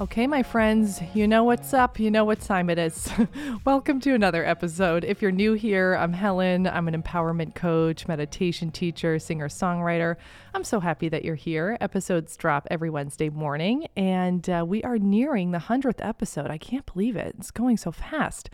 Okay, my friends, you know what's up. You know what time it is. Welcome to another episode. If you're new here, I'm Helen. I'm an empowerment coach, meditation teacher, singer songwriter. I'm so happy that you're here. Episodes drop every Wednesday morning, and uh, we are nearing the 100th episode. I can't believe it. It's going so fast.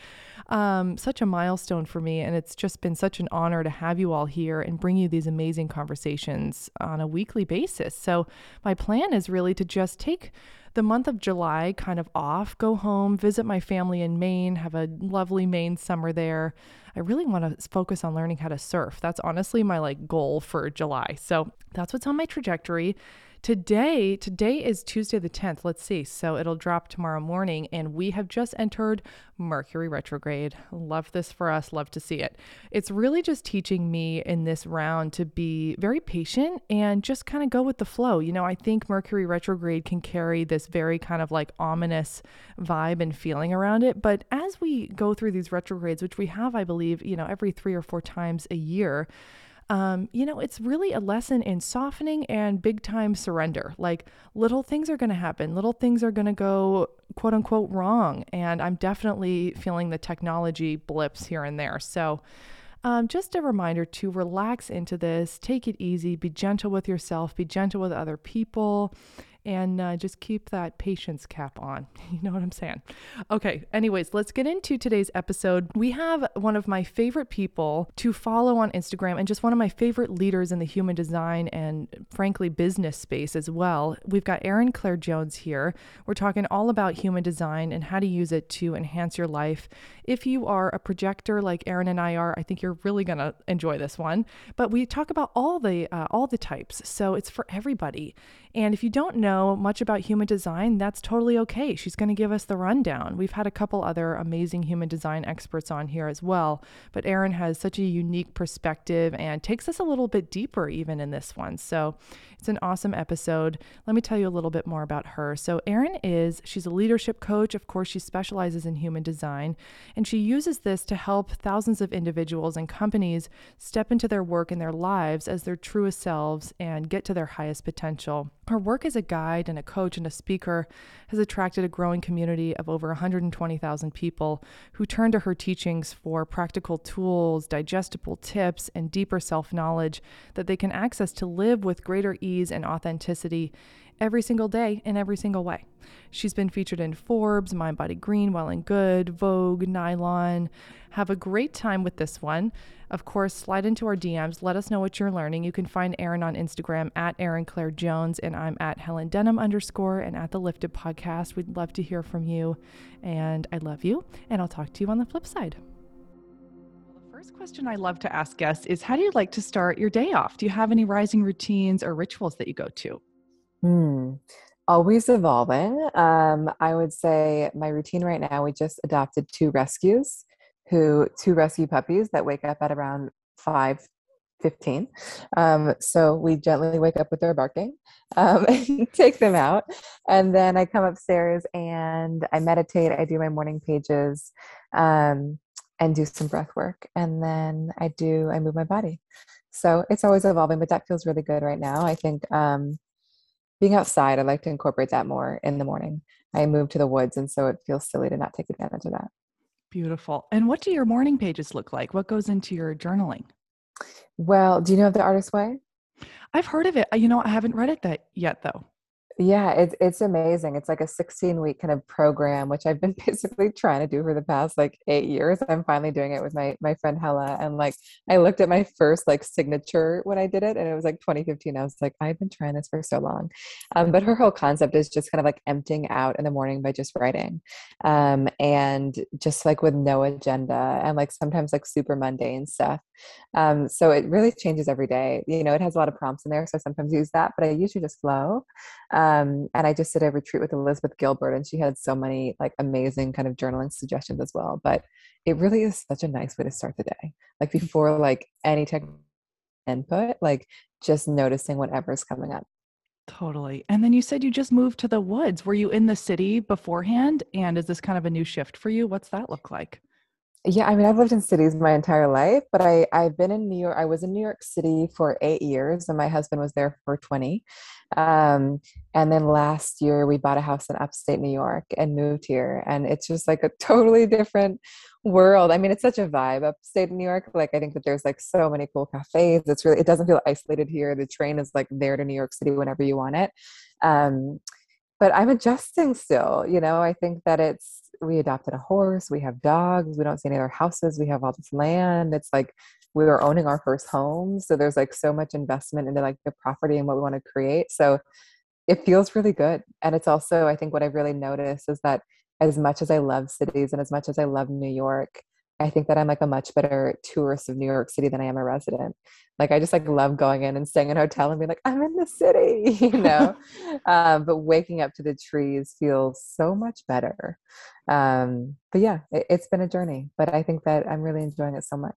Um, such a milestone for me, and it's just been such an honor to have you all here and bring you these amazing conversations on a weekly basis. So, my plan is really to just take the month of July kind of off, go home, visit my family in Maine, have a lovely Maine summer there. I really want to focus on learning how to surf. That's honestly my like goal for July. So that's what's on my trajectory. Today, today is Tuesday the 10th. Let's see. So it'll drop tomorrow morning and we have just entered Mercury retrograde. Love this for us. Love to see it. It's really just teaching me in this round to be very patient and just kind of go with the flow. You know, I think Mercury retrograde can carry this very kind of like ominous vibe and feeling around it, but as we go through these retrogrades, which we have I believe, you know, every 3 or 4 times a year, um, you know, it's really a lesson in softening and big time surrender. Like little things are going to happen, little things are going to go quote unquote wrong. And I'm definitely feeling the technology blips here and there. So, um, just a reminder to relax into this, take it easy, be gentle with yourself, be gentle with other people and uh, just keep that patience cap on. You know what I'm saying? Okay, anyways, let's get into today's episode. We have one of my favorite people to follow on Instagram and just one of my favorite leaders in the human design and frankly business space as well. We've got Erin Claire Jones here. We're talking all about human design and how to use it to enhance your life. If you are a projector like Erin and I are, I think you're really going to enjoy this one. But we talk about all the uh, all the types. So it's for everybody. And if you don't know much about human design, that's totally okay. She's going to give us the rundown. We've had a couple other amazing human design experts on here as well, but Erin has such a unique perspective and takes us a little bit deeper even in this one. So it's an awesome episode. Let me tell you a little bit more about her. So Erin is she's a leadership coach. Of course, she specializes in human design, and she uses this to help thousands of individuals and companies step into their work and their lives as their truest selves and get to their highest potential. Her work as a guide and a coach and a speaker has attracted a growing community of over 120,000 people who turn to her teachings for practical tools, digestible tips, and deeper self knowledge that they can access to live with greater ease and authenticity every single day in every single way. She's been featured in Forbes, Mind Body Green, Well and Good, Vogue, Nylon. Have a great time with this one. Of course, slide into our DMs. Let us know what you're learning. You can find Erin on Instagram at Erin Claire Jones, and I'm at Helen Denham underscore and at the Lifted Podcast. We'd love to hear from you, and I love you, and I'll talk to you on the flip side. The first question I love to ask guests is How do you like to start your day off? Do you have any rising routines or rituals that you go to? Hmm. Always evolving. Um, I would say my routine right now, we just adopted two rescues who two rescue puppies that wake up at around 5 15 um, so we gently wake up with their barking um, take them out. And then i come upstairs and i meditate i do my morning pages um, and do some breath work. And then i do i move my body. So it's always evolving but that feels really good right now. I think um, being outside i like to incorporate that more in the morning i move to the woods and so it feels silly to not take advantage of that Beautiful. And what do your morning pages look like? What goes into your journaling? Well, do you know of the Artist Way? I've heard of it. You know, I haven't read it that yet though. Yeah, it's it's amazing. It's like a 16 week kind of program, which I've been basically trying to do for the past like eight years. I'm finally doing it with my my friend Hella. And like I looked at my first like signature when I did it, and it was like 2015. I was like, I've been trying this for so long. Um, but her whole concept is just kind of like emptying out in the morning by just writing. Um, and just like with no agenda and like sometimes like super mundane stuff. Um, so it really changes every day. You know, it has a lot of prompts in there, so I sometimes use that, but I usually just flow. Um, and I just did a retreat with Elizabeth Gilbert, and she had so many like amazing kind of journaling suggestions as well. But it really is such a nice way to start the day, like before like any tech input, like just noticing whatever's coming up. Totally. And then you said you just moved to the woods. Were you in the city beforehand? And is this kind of a new shift for you? What's that look like? Yeah, I mean, I've lived in cities my entire life, but I I've been in New York. I was in New York City for eight years, and my husband was there for twenty. Um, and then last year, we bought a house in upstate New York and moved here, and it's just like a totally different world. I mean, it's such a vibe upstate New York. Like, I think that there's like so many cool cafes. It's really it doesn't feel isolated here. The train is like there to New York City whenever you want it. Um, but I'm adjusting still. You know, I think that it's we adopted a horse, we have dogs, we don't see any other houses, we have all this land. It's like we were owning our first home. So there's like so much investment into like the property and what we want to create. So it feels really good. And it's also, I think what I've really noticed is that as much as I love cities and as much as I love New York, I think that I'm like a much better tourist of New York City than I am a resident. Like I just like love going in and staying in a hotel and being like, I'm in the city, you know. um, but waking up to the trees feels so much better. Um, but yeah, it, it's been a journey, but I think that I'm really enjoying it so much.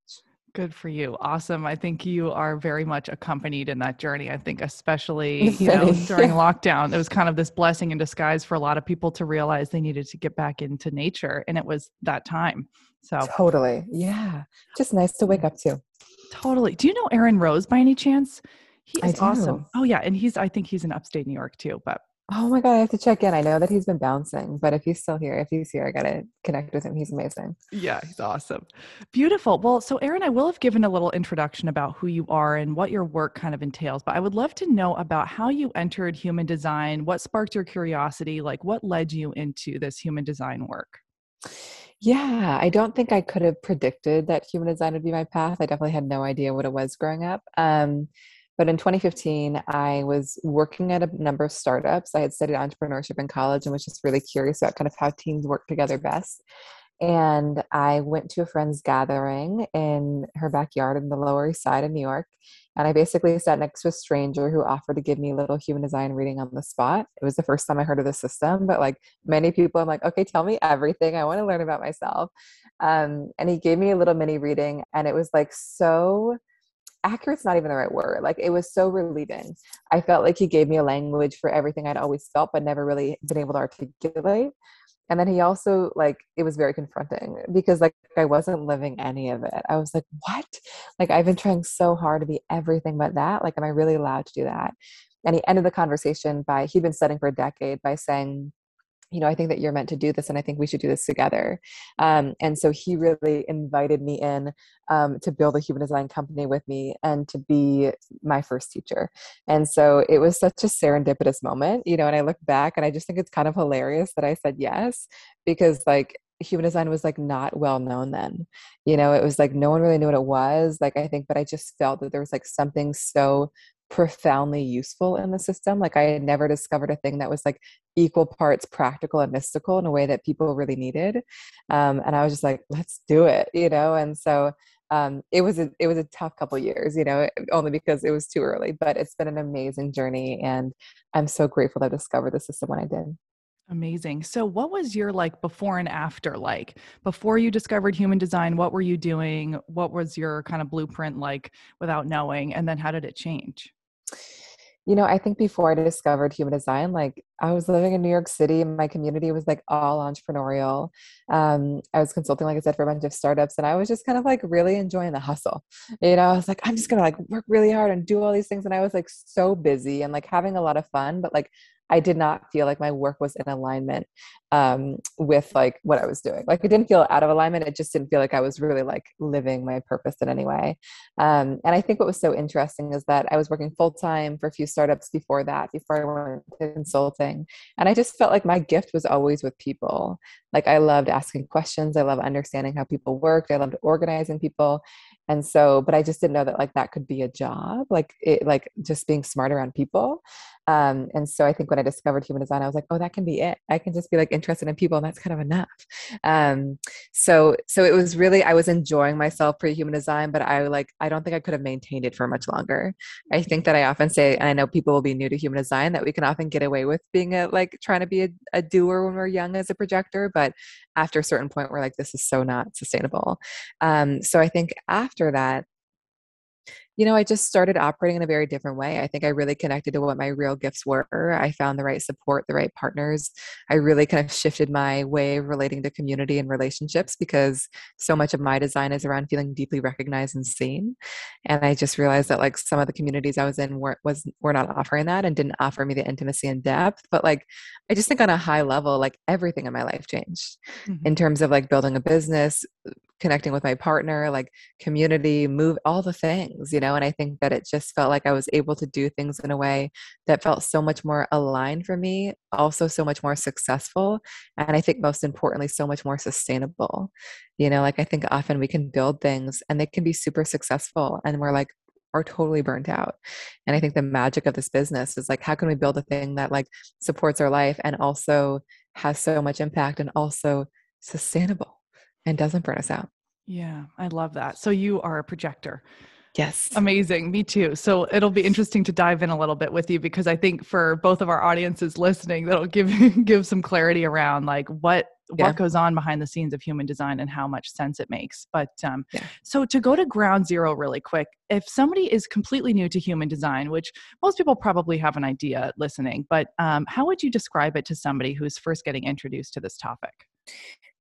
Good for you. Awesome. I think you are very much accompanied in that journey. I think especially, you know, during lockdown, it was kind of this blessing in disguise for a lot of people to realize they needed to get back into nature and it was that time. So Totally. Yeah. Just nice to wake mm. up to. Totally. Do you know Aaron Rose by any chance? He is awesome. Oh yeah, and he's I think he's in upstate New York too, but Oh my god, I have to check in. I know that he's been bouncing, but if he's still here, if he's here, I gotta connect with him. He's amazing. Yeah, he's awesome. Beautiful. Well, so Erin, I will have given a little introduction about who you are and what your work kind of entails, but I would love to know about how you entered human design, what sparked your curiosity, like what led you into this human design work. Yeah, I don't think I could have predicted that human design would be my path. I definitely had no idea what it was growing up. Um, but in 2015, I was working at a number of startups. I had studied entrepreneurship in college and was just really curious about kind of how teams work together best. And I went to a friend's gathering in her backyard in the Lower East Side of New York. And I basically sat next to a stranger who offered to give me a little human design reading on the spot. It was the first time I heard of the system, but like many people, I'm like, okay, tell me everything. I want to learn about myself. Um, and he gave me a little mini reading, and it was like so accurate's not even the right word. Like it was so relieving. I felt like he gave me a language for everything I'd always felt, but never really been able to articulate. And then he also like it was very confronting because like I wasn't living any of it. I was like, what? Like I've been trying so hard to be everything but that. Like, am I really allowed to do that? And he ended the conversation by he'd been studying for a decade by saying, you know, I think that you're meant to do this and I think we should do this together. Um, and so he really invited me in um, to build a human design company with me and to be my first teacher. And so it was such a serendipitous moment, you know, and I look back and I just think it's kind of hilarious that I said yes because like human design was like not well known then you know it was like no one really knew what it was like i think but i just felt that there was like something so profoundly useful in the system. Like I had never discovered a thing that was like equal parts practical and mystical in a way that people really needed. Um, and I was just like, let's do it, you know? And so um, it was a, it was a tough couple years, you know, only because it was too early, but it's been an amazing journey. And I'm so grateful that I discovered the system when I did. Amazing. So, what was your like before and after like? Before you discovered human design, what were you doing? What was your kind of blueprint like without knowing? And then how did it change? You know, I think before I discovered human design, like I was living in New York City and my community was like all entrepreneurial. Um, I was consulting, like I said, for a bunch of startups and I was just kind of like really enjoying the hustle. You know, I was like, I'm just gonna like work really hard and do all these things. And I was like so busy and like having a lot of fun, but like I did not feel like my work was in alignment um, with like what I was doing. Like it didn't feel out of alignment. It just didn't feel like I was really like living my purpose in any way. Um, and I think what was so interesting is that I was working full time for a few startups before that, before I went to consulting. And I just felt like my gift was always with people. Like I loved asking questions. I love understanding how people worked. I loved organizing people and so but i just didn't know that like that could be a job like it like just being smart around people um and so i think when i discovered human design i was like oh that can be it. I can just be like interested in people and that's kind of enough. Um so so it was really i was enjoying myself pre human design but i like i don't think i could have maintained it for much longer. I think that i often say and i know people will be new to human design that we can often get away with being a like trying to be a, a doer when we're young as a projector but after a certain point we're like this is so not sustainable. Um so i think after after that you know, I just started operating in a very different way. I think I really connected to what my real gifts were. I found the right support, the right partners. I really kind of shifted my way of relating to community and relationships because so much of my design is around feeling deeply recognized and seen. And I just realized that like some of the communities I was in were was were not offering that and didn't offer me the intimacy and depth. But like I just think on a high level, like everything in my life changed mm-hmm. in terms of like building a business, connecting with my partner, like community, move, all the things, you know. And I think that it just felt like I was able to do things in a way that felt so much more aligned for me, also so much more successful. And I think most importantly, so much more sustainable. You know, like I think often we can build things and they can be super successful and we're like, are totally burnt out. And I think the magic of this business is like, how can we build a thing that like supports our life and also has so much impact and also sustainable? And doesn't burn us out. Yeah, I love that. So you are a projector. Yes. Amazing. Me too. So it'll be interesting to dive in a little bit with you because I think for both of our audiences listening, that'll give give some clarity around like what yeah. what goes on behind the scenes of human design and how much sense it makes. But um, yeah. so to go to ground zero really quick, if somebody is completely new to human design, which most people probably have an idea listening, but um, how would you describe it to somebody who's first getting introduced to this topic?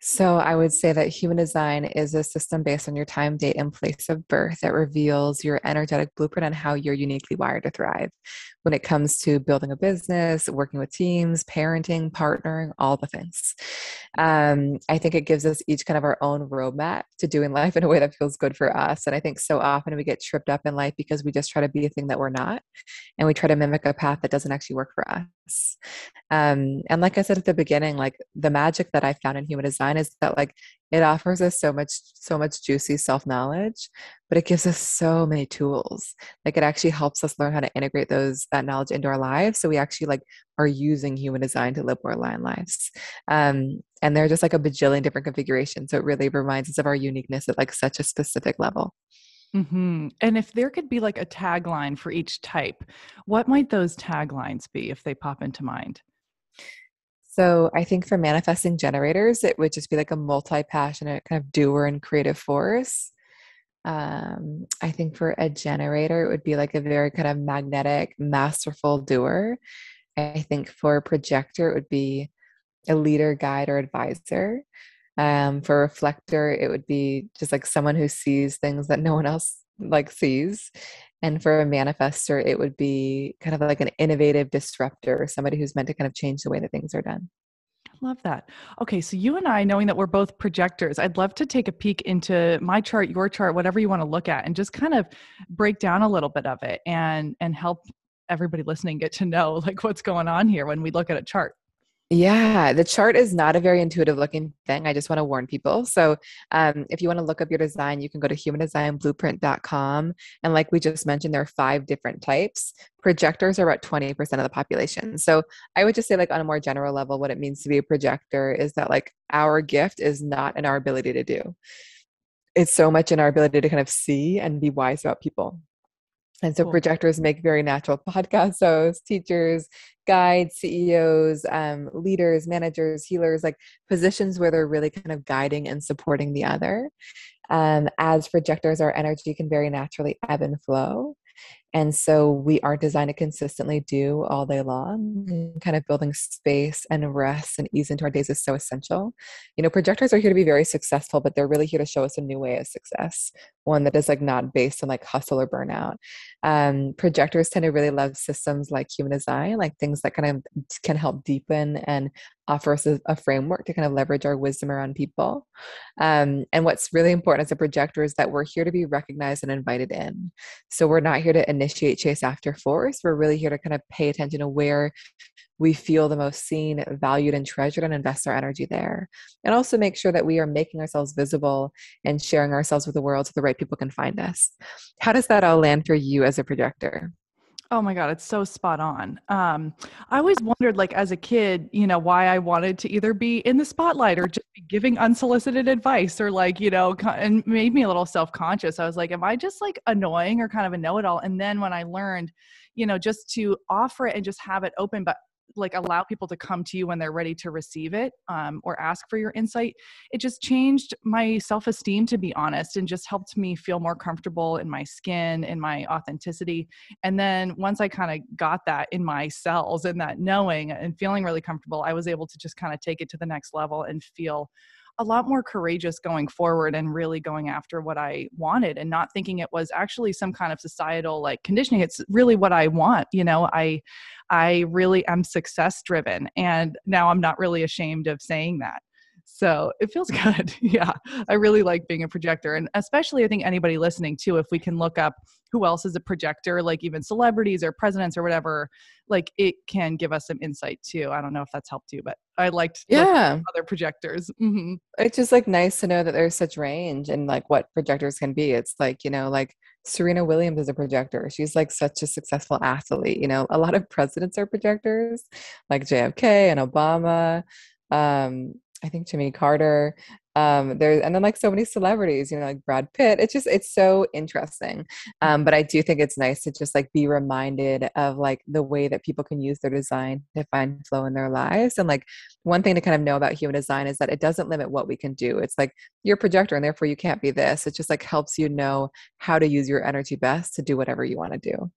So, I would say that human design is a system based on your time, date, and place of birth that reveals your energetic blueprint on how you're uniquely wired to thrive when it comes to building a business, working with teams, parenting, partnering, all the things. Um, I think it gives us each kind of our own roadmap to doing life in a way that feels good for us. And I think so often we get tripped up in life because we just try to be a thing that we're not, and we try to mimic a path that doesn't actually work for us. Um, and like I said at the beginning, like the magic that I found in human design is that like it offers us so much so much juicy self-knowledge but it gives us so many tools like it actually helps us learn how to integrate those that knowledge into our lives so we actually like are using human design to live more aligned lives um, and they're just like a bajillion different configurations so it really reminds us of our uniqueness at like such a specific level Mm-hmm. And if there could be like a tagline for each type, what might those taglines be if they pop into mind? So I think for manifesting generators, it would just be like a multi passionate kind of doer and creative force. Um, I think for a generator, it would be like a very kind of magnetic, masterful doer. I think for a projector, it would be a leader, guide, or advisor. Um, for reflector, it would be just like someone who sees things that no one else like sees. And for a manifester, it would be kind of like an innovative disruptor, somebody who's meant to kind of change the way that things are done. Love that. Okay, so you and I, knowing that we're both projectors, I'd love to take a peek into my chart, your chart, whatever you want to look at, and just kind of break down a little bit of it and and help everybody listening get to know like what's going on here when we look at a chart. Yeah, the chart is not a very intuitive looking thing. I just want to warn people. So, um, if you want to look up your design, you can go to humandesignblueprint.com. And like we just mentioned, there are five different types. Projectors are about 20% of the population. So, I would just say, like, on a more general level, what it means to be a projector is that, like, our gift is not in our ability to do, it's so much in our ability to kind of see and be wise about people. And so cool. projectors make very natural podcast hosts, teachers, guides, CEOs, um, leaders, managers, healers, like positions where they're really kind of guiding and supporting the other. Um, as projectors, our energy can very naturally ebb and flow. And so we aren't designed to consistently do all day long. And kind of building space and rest and ease into our days is so essential. You know, projectors are here to be very successful, but they're really here to show us a new way of success, one that is like not based on like hustle or burnout. Um, projectors tend to really love systems like human design, like things that kind of can help deepen and offer us a, a framework to kind of leverage our wisdom around people. Um, and what's really important as a projector is that we're here to be recognized and invited in. So we're not here to initiate chase after force. We're really here to kind of pay attention to where we feel the most seen, valued, and treasured and invest our energy there. And also make sure that we are making ourselves visible and sharing ourselves with the world so the right people can find us. How does that all land for you as a projector? Oh my God, it's so spot on. Um, I always wondered, like, as a kid, you know, why I wanted to either be in the spotlight or just be giving unsolicited advice or, like, you know, and made me a little self conscious. I was like, am I just like annoying or kind of a know it all? And then when I learned, you know, just to offer it and just have it open, but like allow people to come to you when they're ready to receive it um, or ask for your insight it just changed my self-esteem to be honest and just helped me feel more comfortable in my skin in my authenticity. And then once i kind of got that in my cells and that knowing and feeling really comfortable i was able to just kind of take it to the next level and feel a lot more courageous going forward and really going after what I wanted and not thinking it was actually some kind of societal like conditioning. It's really what I want. You know, I I really am success driven and now I'm not really ashamed of saying that. So it feels good. yeah. I really like being a projector. And especially, I think anybody listening too, if we can look up who else is a projector, like even celebrities or presidents or whatever, like it can give us some insight too. I don't know if that's helped you, but I liked yeah other projectors. Mm-hmm. It's just like nice to know that there's such range and like what projectors can be. It's like, you know, like Serena Williams is a projector. She's like such a successful athlete. You know, a lot of presidents are projectors, like JFK and Obama. Um, I think Jimmy Carter. Um, there's and then like so many celebrities, you know, like Brad Pitt. It's just it's so interesting. Um, but I do think it's nice to just like be reminded of like the way that people can use their design to find flow in their lives. And like one thing to kind of know about human design is that it doesn't limit what we can do. It's like you're a projector and therefore you can't be this. It just like helps you know how to use your energy best to do whatever you want to do.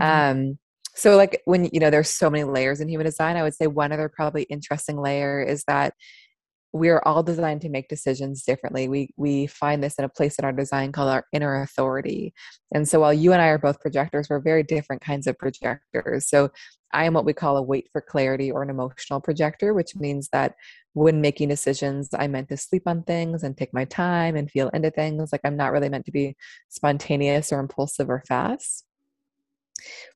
Mm-hmm. Um so like when you know there's so many layers in human design i would say one other probably interesting layer is that we are all designed to make decisions differently. We we find this in a place in our design called our inner authority. And so while you and I are both projectors, we're very different kinds of projectors. So I am what we call a wait for clarity or an emotional projector, which means that when making decisions, I meant to sleep on things and take my time and feel into things. Like I'm not really meant to be spontaneous or impulsive or fast.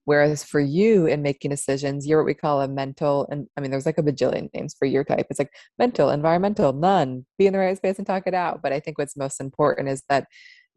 Whereas for you in making decisions, you're what we call a mental, and I mean, there's like a bajillion names for your type. It's like mental, environmental, none, be in the right space and talk it out. But I think what's most important is that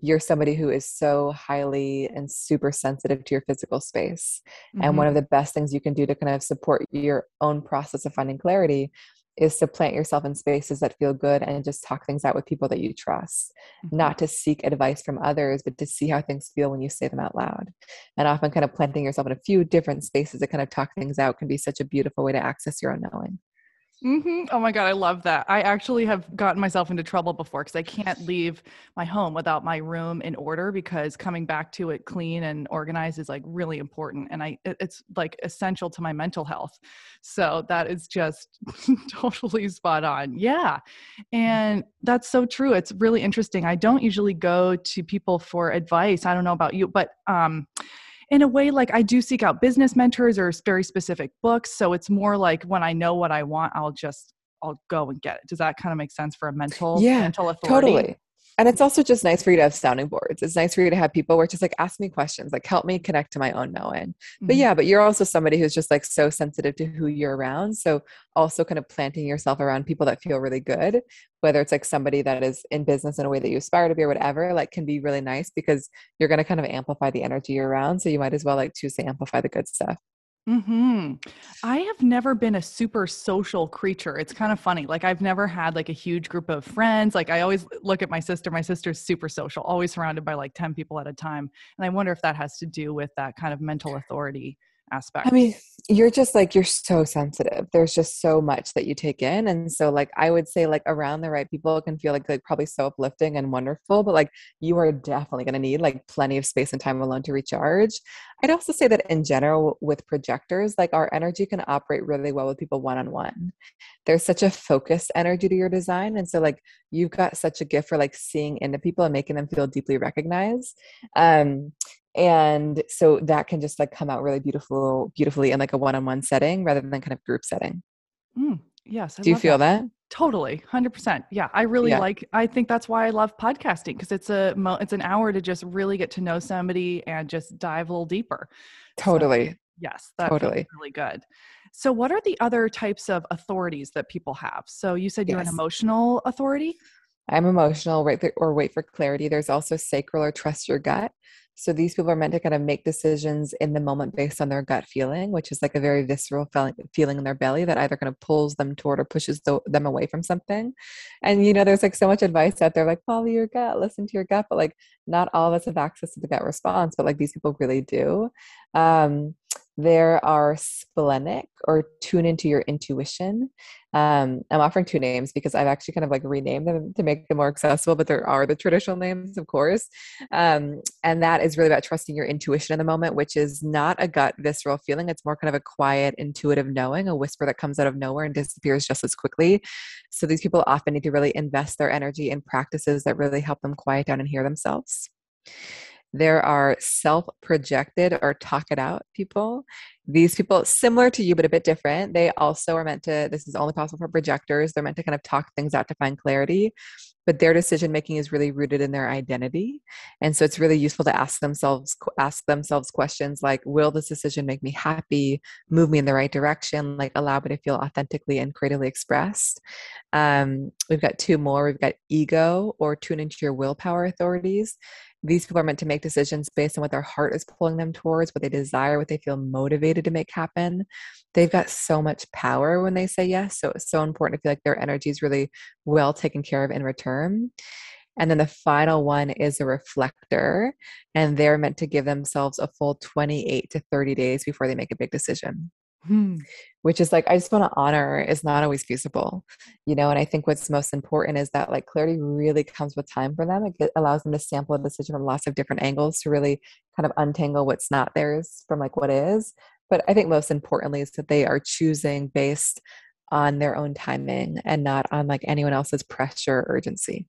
you're somebody who is so highly and super sensitive to your physical space. Mm-hmm. And one of the best things you can do to kind of support your own process of finding clarity is to plant yourself in spaces that feel good and just talk things out with people that you trust, mm-hmm. not to seek advice from others, but to see how things feel when you say them out loud. And often, kind of planting yourself in a few different spaces to kind of talk things out can be such a beautiful way to access your own knowing. Mm-hmm. Oh my God, I love that. I actually have gotten myself into trouble before because I can't leave my home without my room in order because coming back to it clean and organized is like really important. And I, it's like essential to my mental health. So that is just totally spot on. Yeah. And that's so true. It's really interesting. I don't usually go to people for advice. I don't know about you, but, um, in a way like i do seek out business mentors or very specific books so it's more like when i know what i want i'll just i'll go and get it. Does that kind of make sense for a mental yeah mental authority? totally and it's also just nice for you to have sounding boards. It's nice for you to have people where it's just like ask me questions like help me connect to my own knowing. Mm-hmm. but yeah but you're also somebody who's just like so sensitive to who you're around. So also kind of planting yourself around people that feel really good whether it's like somebody that is in business in a way that you aspire to be or whatever like can be really nice because you're going to kind of amplify the energy you're around. So you might as well like choose to amplify the good stuff Hmm. I have never been a super social creature. It's kind of funny. Like I've never had like a huge group of friends. Like I always look at my sister. My sister's super social, always surrounded by like ten people at a time. And I wonder if that has to do with that kind of mental authority aspect. I mean, you're just like you're so sensitive. There's just so much that you take in, and so like I would say like around the right people can feel like like probably so uplifting and wonderful. But like you are definitely going to need like plenty of space and time alone to recharge. I'd also say that in general with projectors, like our energy can operate really well with people one on one. There's such a focused energy to your design, and so like you've got such a gift for like seeing into people and making them feel deeply recognized. Um, and so that can just like come out really beautiful beautifully in like a one-on-one setting rather than kind of group setting mm, yes I do you feel that. that. Totally 100% yeah i really yeah. like i think that's why i love podcasting because it's a it's an hour to just really get to know somebody and just dive a little deeper. Totally. so, yes that totally. really good. So what are the other types of authorities that people have? So you said you're yes. an emotional authority? I'm emotional right? or wait for clarity. There's also sacral or trust your gut so these people are meant to kind of make decisions in the moment based on their gut feeling, which is like a very visceral feeling in their belly that either kind of pulls them toward or pushes them away from something. And you know, there's like so much advice out there, like follow your gut, listen to your gut, but like not all of us have access to the gut response, but like these people really do. Um, There are splenic or tune into your intuition. Um, I'm offering two names because I've actually kind of like renamed them to make them more accessible, but there are the traditional names, of course. Um, and that is really about trusting your intuition in the moment, which is not a gut visceral feeling. It's more kind of a quiet, intuitive knowing, a whisper that comes out of nowhere and disappears just as quickly. So these people often need to really invest their energy in practices that really help them quiet down and hear themselves. There are self projected or talk it out people. These people, similar to you, but a bit different, they also are meant to, this is only possible for projectors. They're meant to kind of talk things out to find clarity, but their decision making is really rooted in their identity. And so it's really useful to ask themselves, ask themselves questions like, will this decision make me happy, move me in the right direction, like allow me to feel authentically and creatively expressed? Um, we've got two more. We've got ego or tune into your willpower authorities these people are meant to make decisions based on what their heart is pulling them towards, what they desire, what they feel motivated to make happen. They've got so much power when they say yes. So it's so important to feel like their energy is really well taken care of in return. And then the final one is a reflector, and they're meant to give themselves a full 28 to 30 days before they make a big decision. Hmm. Which is like, I just want to honor is not always feasible, you know. And I think what's most important is that like clarity really comes with time for them. It allows them to sample a decision from lots of different angles to really kind of untangle what's not theirs from like what is. But I think most importantly is that they are choosing based on their own timing and not on like anyone else's pressure or urgency.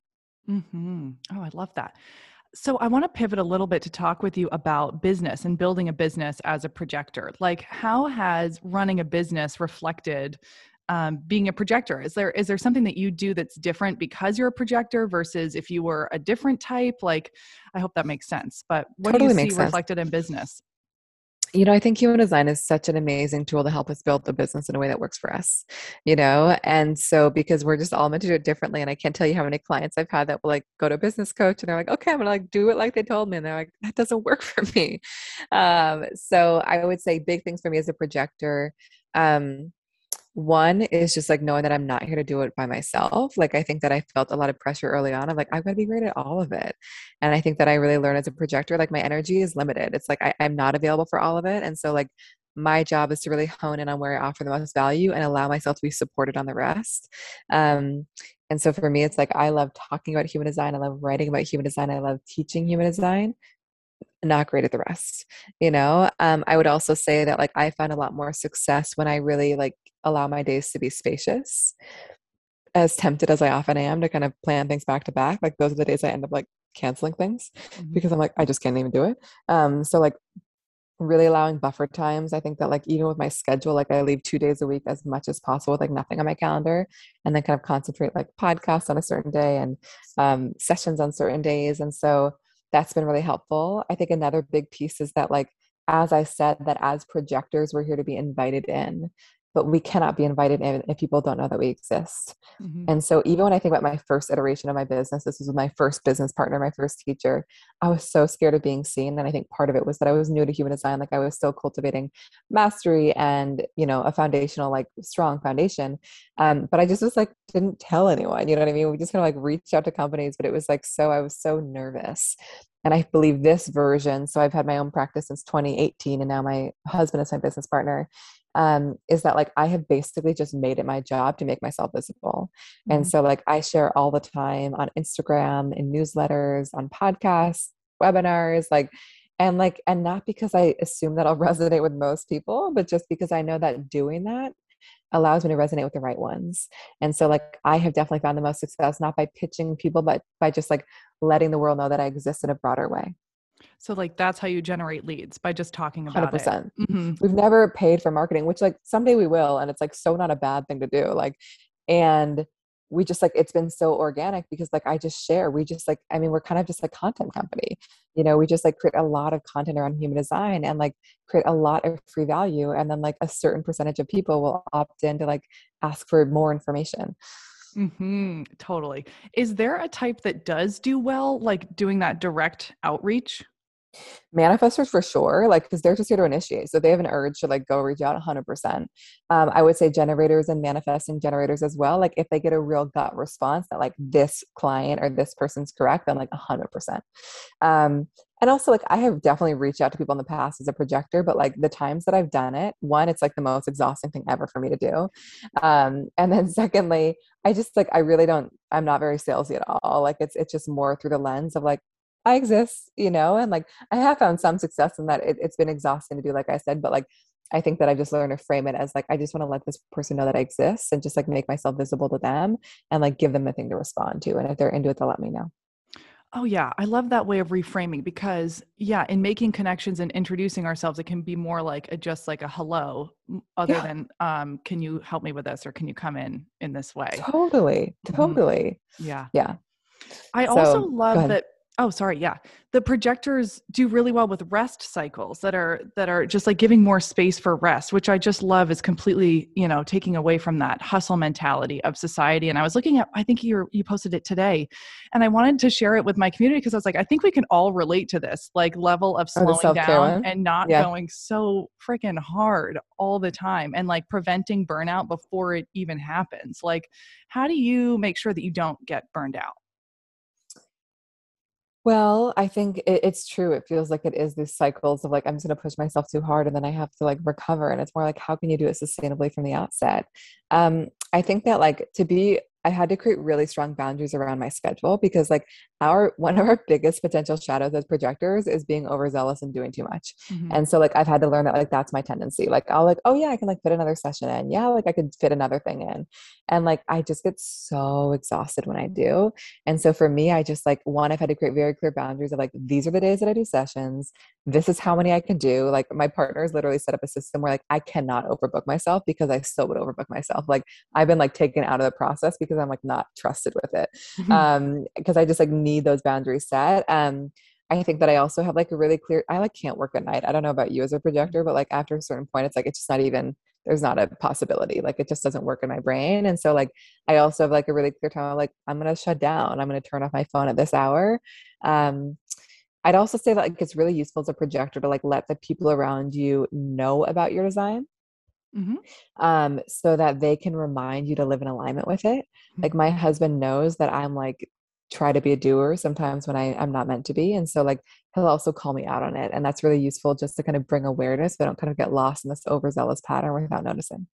Mm-hmm. Oh, I love that. So, I want to pivot a little bit to talk with you about business and building a business as a projector. Like, how has running a business reflected um, being a projector? Is there is there something that you do that's different because you're a projector versus if you were a different type? Like, I hope that makes sense. But what totally do you see reflected in business? You know, I think human design is such an amazing tool to help us build the business in a way that works for us, you know? And so, because we're just all meant to do it differently. And I can't tell you how many clients I've had that will like go to a business coach and they're like, okay, I'm gonna like do it like they told me. And they're like, that doesn't work for me. Um, so, I would say big things for me as a projector. Um, one is just like knowing that I'm not here to do it by myself. Like I think that I felt a lot of pressure early on. I'm like, I've got to be great at all of it. And I think that I really learned as a projector, like my energy is limited. It's like I, I'm not available for all of it. And so like my job is to really hone in on where I offer the most value and allow myself to be supported on the rest. Um, and so for me, it's like I love talking about human design. I love writing about human design. I love teaching human design not great at the rest you know um, i would also say that like i found a lot more success when i really like allow my days to be spacious as tempted as i often am to kind of plan things back to back like those are the days i end up like canceling things mm-hmm. because i'm like i just can't even do it um so like really allowing buffer times i think that like even with my schedule like i leave two days a week as much as possible with like nothing on my calendar and then kind of concentrate like podcasts on a certain day and um, sessions on certain days and so that's been really helpful. I think another big piece is that, like, as I said, that as projectors, we're here to be invited in but we cannot be invited in if people don't know that we exist. Mm-hmm. And so, even when I think about my first iteration of my business, this was my first business partner, my first teacher, I was so scared of being seen. And I think part of it was that I was new to human design. Like, I was still cultivating mastery and, you know, a foundational, like, strong foundation. Um, but I just was like, didn't tell anyone, you know what I mean? We just kind of like reached out to companies, but it was like so, I was so nervous. And I believe this version, so I've had my own practice since 2018, and now my husband is my business partner um, is that like I have basically just made it my job to make myself visible. Mm-hmm. And so like I share all the time on Instagram, in newsletters, on podcasts, webinars, like and like and not because I assume that I'll resonate with most people, but just because I know that doing that allows me to resonate with the right ones. And so like I have definitely found the most success not by pitching people, but by just like letting the world know that I exist in a broader way. So like that's how you generate leads by just talking about 100%. it. Mm-hmm. We've never paid for marketing, which like someday we will and it's like so not a bad thing to do. Like and we just like it's been so organic because like I just share. We just like I mean we're kind of just a content company. You know, we just like create a lot of content around human design and like create a lot of free value and then like a certain percentage of people will opt in to like ask for more information. Mm-hmm, totally. Is there a type that does do well, like doing that direct outreach? Manifestors for sure like because they're just here to initiate so they have an urge to like go reach out 100% um, i would say generators and manifesting generators as well like if they get a real gut response that like this client or this person's correct then like 100% um, and also like i have definitely reached out to people in the past as a projector but like the times that i've done it one it's like the most exhausting thing ever for me to do. Um, and then secondly i just like i really don't i'm not very salesy at all. Like it's it's just more through the lens of like I exist, you know, and like I have found some success in that. It, it's been exhausting to do, like I said, but like I think that I've just learned to frame it as like I just want to let this person know that I exist and just like make myself visible to them and like give them a thing to respond to. And if they're into it, they'll let me know. Oh yeah, I love that way of reframing because yeah, in making connections and introducing ourselves, it can be more like a, just like a hello, other yeah. than um, can you help me with this or can you come in in this way? Totally, mm-hmm. totally. Mm-hmm. Yeah, yeah. I so, also love that Oh, sorry. Yeah. The projectors do really well with rest cycles that are that are just like giving more space for rest, which I just love is completely, you know, taking away from that hustle mentality of society. And I was looking at I think you you posted it today and I wanted to share it with my community because I was like I think we can all relate to this like level of oh, slowing down and not yeah. going so freaking hard all the time and like preventing burnout before it even happens. Like how do you make sure that you don't get burned out? Well, I think it, it's true. It feels like it is these cycles of like, I'm just going to push myself too hard and then I have to like recover. And it's more like, how can you do it sustainably from the outset? Um, I think that like to be I had to create really strong boundaries around my schedule because like our one of our biggest potential shadows as projectors is being overzealous and doing too much. Mm-hmm. And so like I've had to learn that like that's my tendency. Like I'll like, oh yeah, I can like fit another session in. Yeah, like I could fit another thing in. And like I just get so exhausted when I do. And so for me, I just like one, I've had to create very clear boundaries of like these are the days that I do sessions. This is how many I can do. Like my partners literally set up a system where like I cannot overbook myself because I still would overbook myself. Like I've been like taken out of the process because because I'm like not trusted with it. Mm-hmm. Um, because I just like need those boundaries set. Um, I think that I also have like a really clear I like can't work at night. I don't know about you as a projector, but like after a certain point, it's like it's just not even there's not a possibility. Like it just doesn't work in my brain. And so like I also have like a really clear time of like I'm gonna shut down. I'm gonna turn off my phone at this hour. Um I'd also say that like it's really useful as a projector to like let the people around you know about your design mm-hmm. um, so that they can remind you to live in alignment with it. Mm-hmm. Like my husband knows that I'm like try to be a doer sometimes when I, I'm not meant to be. And so like he'll also call me out on it. And that's really useful just to kind of bring awareness, but I don't kind of get lost in this overzealous pattern without noticing.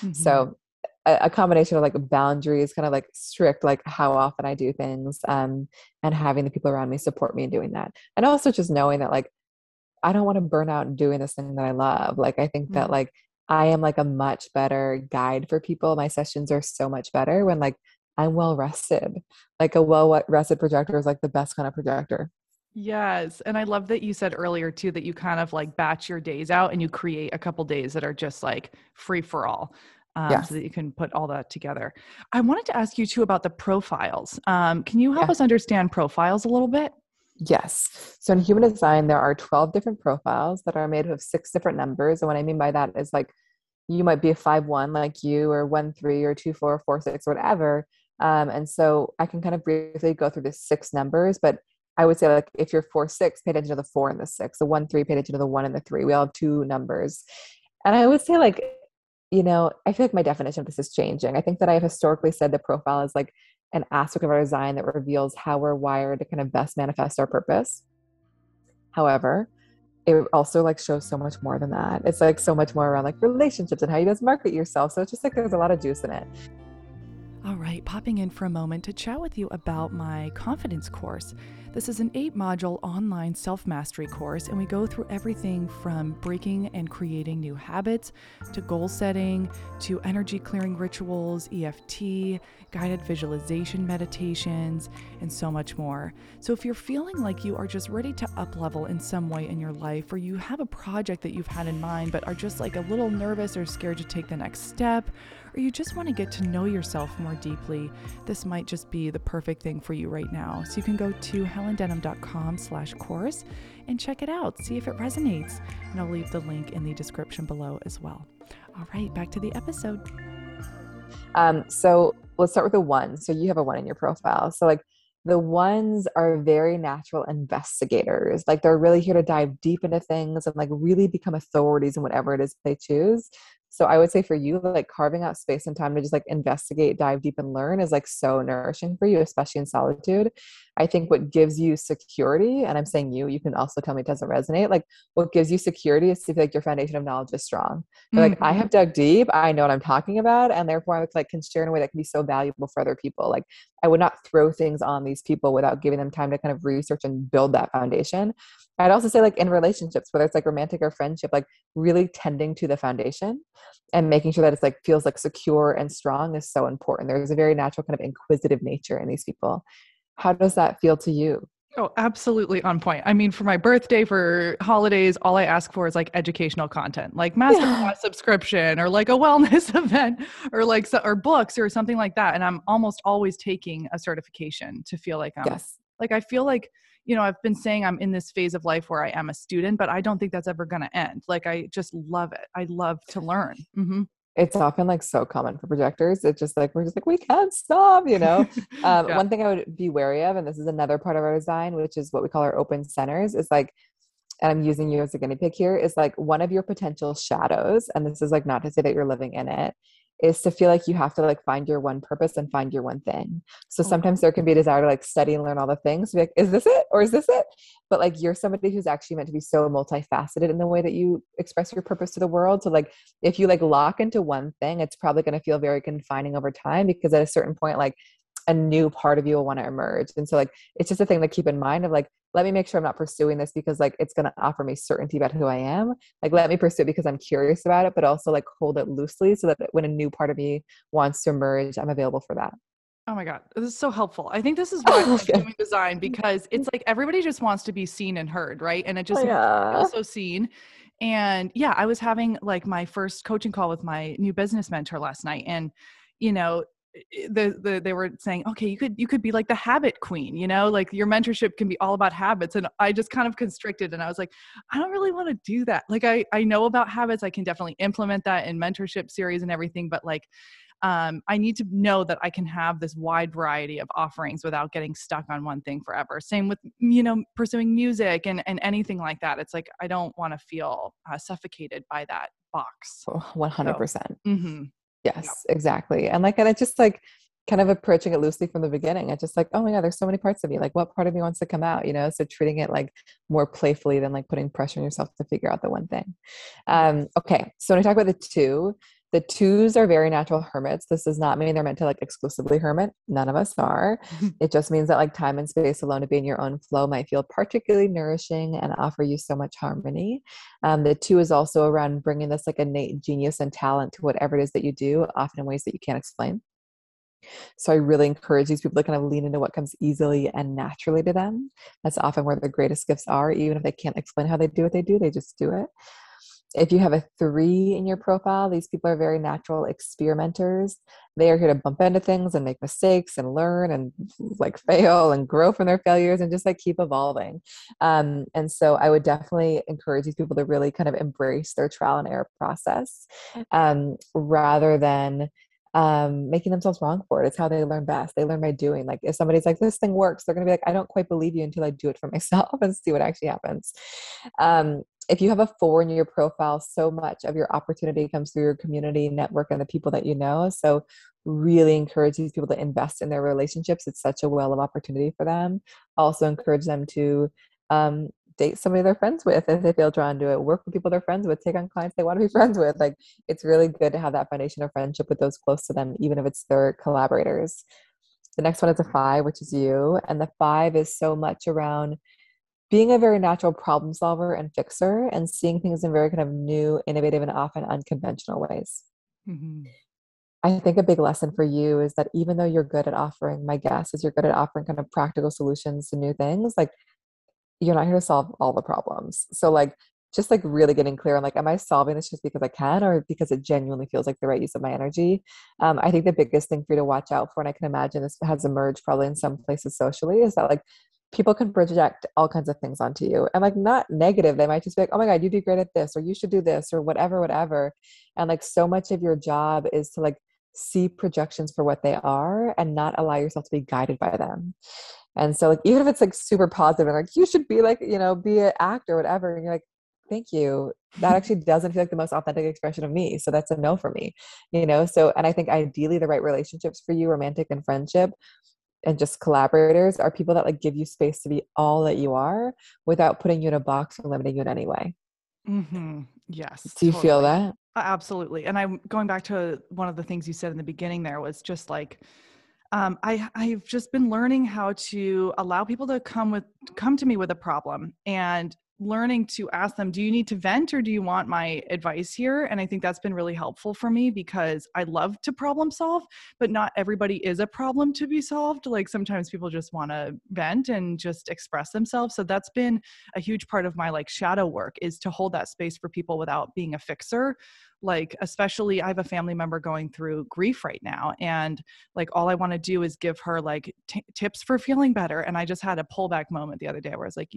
Mm-hmm. So a, a, combination of like boundaries, kind of like strict, like how often I do things, um, and having the people around me support me in doing that. And also just knowing that like I don't want to burn out doing this thing that I love. Like I think that mm-hmm. like I am like a much better guide for people. My sessions are so much better when like I'm well rested. Like a well rested projector is like the best kind of projector. Yes. And I love that you said earlier too that you kind of like batch your days out and you create a couple days that are just like free for all. Um, yes. so that you can put all that together. I wanted to ask you too about the profiles. Um, can you help yeah. us understand profiles a little bit? Yes. So in human design, there are 12 different profiles that are made of six different numbers. And what I mean by that is like you might be a 5 1 like you, or 1 3, or 2 4, 4 6, whatever. Um, and so I can kind of briefly go through the six numbers, but I would say like if you're 4 6, pay attention to the 4 and the 6. The 1 3, pay attention to the 1 and the 3. We all have two numbers. And I would say like, you know, I feel like my definition of this is changing. I think that I have historically said the profile is like an aspect of our design that reveals how we're wired to kind of best manifest our purpose. However, it also like shows so much more than that. It's like so much more around like relationships and how you guys market yourself. So it's just like there's a lot of juice in it. All right, popping in for a moment to chat with you about my confidence course. This is an eight module online self mastery course, and we go through everything from breaking and creating new habits to goal setting to energy clearing rituals, EFT, guided visualization meditations, and so much more. So, if you're feeling like you are just ready to up level in some way in your life, or you have a project that you've had in mind but are just like a little nervous or scared to take the next step, or you just want to get to know yourself more deeply, this might just be the perfect thing for you right now. So you can go to helendenham.com slash course and check it out. See if it resonates. And I'll leave the link in the description below as well. All right, back to the episode. Um, so let's start with the one. So you have a one in your profile. So like the ones are very natural investigators. Like they're really here to dive deep into things and like really become authorities in whatever it is they choose. So I would say for you, like carving out space and time to just like investigate, dive deep, and learn is like so nourishing for you, especially in solitude. I think what gives you security, and I'm saying you, you can also tell me it doesn't resonate. Like what gives you security is to feel like your foundation of knowledge is strong. Mm-hmm. Like I mm-hmm. have dug deep, I know what I'm talking about, and therefore I like can share in a way that can be so valuable for other people. Like I would not throw things on these people without giving them time to kind of research and build that foundation. I'd also say like in relationships, whether it's like romantic or friendship, like really tending to the foundation and making sure that it's like feels like secure and strong is so important. There's a very natural kind of inquisitive nature in these people. How does that feel to you? Oh, absolutely on point. I mean, for my birthday, for holidays, all I ask for is like educational content, like masterclass yeah. subscription or like a wellness event or like so, or books or something like that. And I'm almost always taking a certification to feel like I'm yes. like I feel like you know, I've been saying I'm in this phase of life where I am a student, but I don't think that's ever going to end. Like, I just love it. I love to learn. Mm-hmm. It's often like so common for projectors. It's just like, we're just like, we can't stop, you know? um, yeah. One thing I would be wary of, and this is another part of our design, which is what we call our open centers, is like, and I'm using you as a guinea pig here, is like one of your potential shadows. And this is like not to say that you're living in it, is to feel like you have to like find your one purpose and find your one thing. So sometimes there can be a desire to like study and learn all the things. Be like, is this it or is this it? But like you're somebody who's actually meant to be so multifaceted in the way that you express your purpose to the world. So like if you like lock into one thing, it's probably going to feel very confining over time because at a certain point, like a new part of you will want to emerge. And so like it's just a thing to keep in mind of like let me make sure I'm not pursuing this because like it's going to offer me certainty about who I am. Like let me pursue it because I'm curious about it, but also like hold it loosely so that when a new part of me wants to emerge, I'm available for that. Oh my God, this is so helpful. I think this is why I'm doing design because it's like everybody just wants to be seen and heard, right? And it just oh, yeah. also seen. And yeah, I was having like my first coaching call with my new business mentor last night, and you know, the, the they were saying okay you could you could be like the habit queen you know like your mentorship can be all about habits and i just kind of constricted and i was like i don't really want to do that like i i know about habits i can definitely implement that in mentorship series and everything but like um, I need to know that I can have this wide variety of offerings without getting stuck on one thing forever. Same with you know pursuing music and and anything like that. It's like I don't want to feel uh, suffocated by that box. One hundred percent. Yes, exactly. And like, and I just like kind of approaching it loosely from the beginning. I just like, oh my God, there's so many parts of me. Like, what part of me wants to come out, you know? So treating it like more playfully than like putting pressure on yourself to figure out the one thing. Um, okay. So when I talk about the two, the twos are very natural hermits. This does not mean they're meant to like exclusively hermit. None of us are. it just means that like time and space alone to be in your own flow might feel particularly nourishing and offer you so much harmony. Um, the two is also around bringing this like innate genius and talent to whatever it is that you do, often in ways that you can't explain. So I really encourage these people to kind of lean into what comes easily and naturally to them. That's often where the greatest gifts are, even if they can't explain how they do what they do, they just do it if you have a three in your profile, these people are very natural experimenters. They are here to bump into things and make mistakes and learn and like fail and grow from their failures and just like keep evolving. Um, and so I would definitely encourage these people to really kind of embrace their trial and error process um, rather than um, making themselves wrong for it. It's how they learn best. They learn by doing. Like if somebody's like, this thing works, they're gonna be like, I don't quite believe you until I do it for myself and see what actually happens. Um, if you have a four in your profile, so much of your opportunity comes through your community network and the people that you know. So, really encourage these people to invest in their relationships. It's such a well of opportunity for them. Also, encourage them to um, date somebody they're friends with if they feel drawn to it. Work with people they're friends with. Take on clients they want to be friends with. Like, it's really good to have that foundation of friendship with those close to them, even if it's their collaborators. The next one is a five, which is you. And the five is so much around being a very natural problem solver and fixer and seeing things in very kind of new, innovative, and often unconventional ways. Mm-hmm. I think a big lesson for you is that even though you're good at offering, my guess is you're good at offering kind of practical solutions to new things, like you're not here to solve all the problems. So, like, just like really getting clear on like, am I solving this just because I can or because it genuinely feels like the right use of my energy? Um, I think the biggest thing for you to watch out for, and I can imagine this has emerged probably in some places socially, is that like people can project all kinds of things onto you and like not negative they might just be like oh my god you do great at this or you should do this or whatever whatever and like so much of your job is to like see projections for what they are and not allow yourself to be guided by them And so like even if it's like super positive and like you should be like, you know, be an actor or whatever, and you're like, thank you. That actually doesn't feel like the most authentic expression of me. So that's a no for me. You know, so and I think ideally the right relationships for you, romantic and friendship, and just collaborators are people that like give you space to be all that you are without putting you in a box or limiting you in any way. Mm-hmm. Yes. Do you totally. feel that? Absolutely. And I'm going back to one of the things you said in the beginning there was just like, um, I, I've just been learning how to allow people to come with come to me with a problem and learning to ask them, do you need to vent or do you want my advice here? And I think that's been really helpful for me because I love to problem solve, but not everybody is a problem to be solved. Like sometimes people just want to vent and just express themselves. So that's been a huge part of my like shadow work is to hold that space for people without being a fixer like especially i have a family member going through grief right now and like all i want to do is give her like t- tips for feeling better and i just had a pullback moment the other day where i was like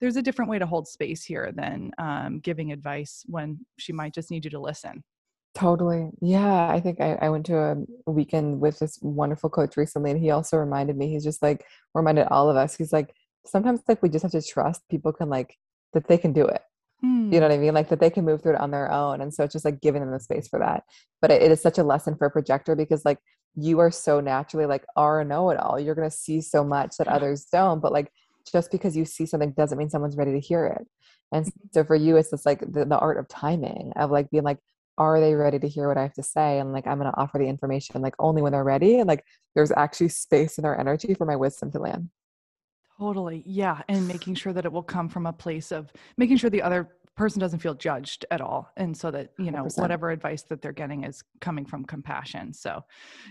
there's a different way to hold space here than um, giving advice when she might just need you to listen Totally. Yeah. I think I, I went to a weekend with this wonderful coach recently, and he also reminded me, he's just like, reminded all of us, he's like, sometimes like we just have to trust people can like, that they can do it. You know what I mean? Like that they can move through it on their own. And so it's just like giving them the space for that. But it, it is such a lesson for a projector because like you are so naturally like are a know it all. You're going to see so much that others don't. But like just because you see something doesn't mean someone's ready to hear it. And mm-hmm. so for you, it's just like the, the art of timing of like being like, are they ready to hear what I have to say? And like, I'm going to offer the information like only when they're ready. And like, there's actually space in their energy for my wisdom to land. Totally. Yeah. And making sure that it will come from a place of making sure the other person doesn't feel judged at all and so that you know 100%. whatever advice that they're getting is coming from compassion so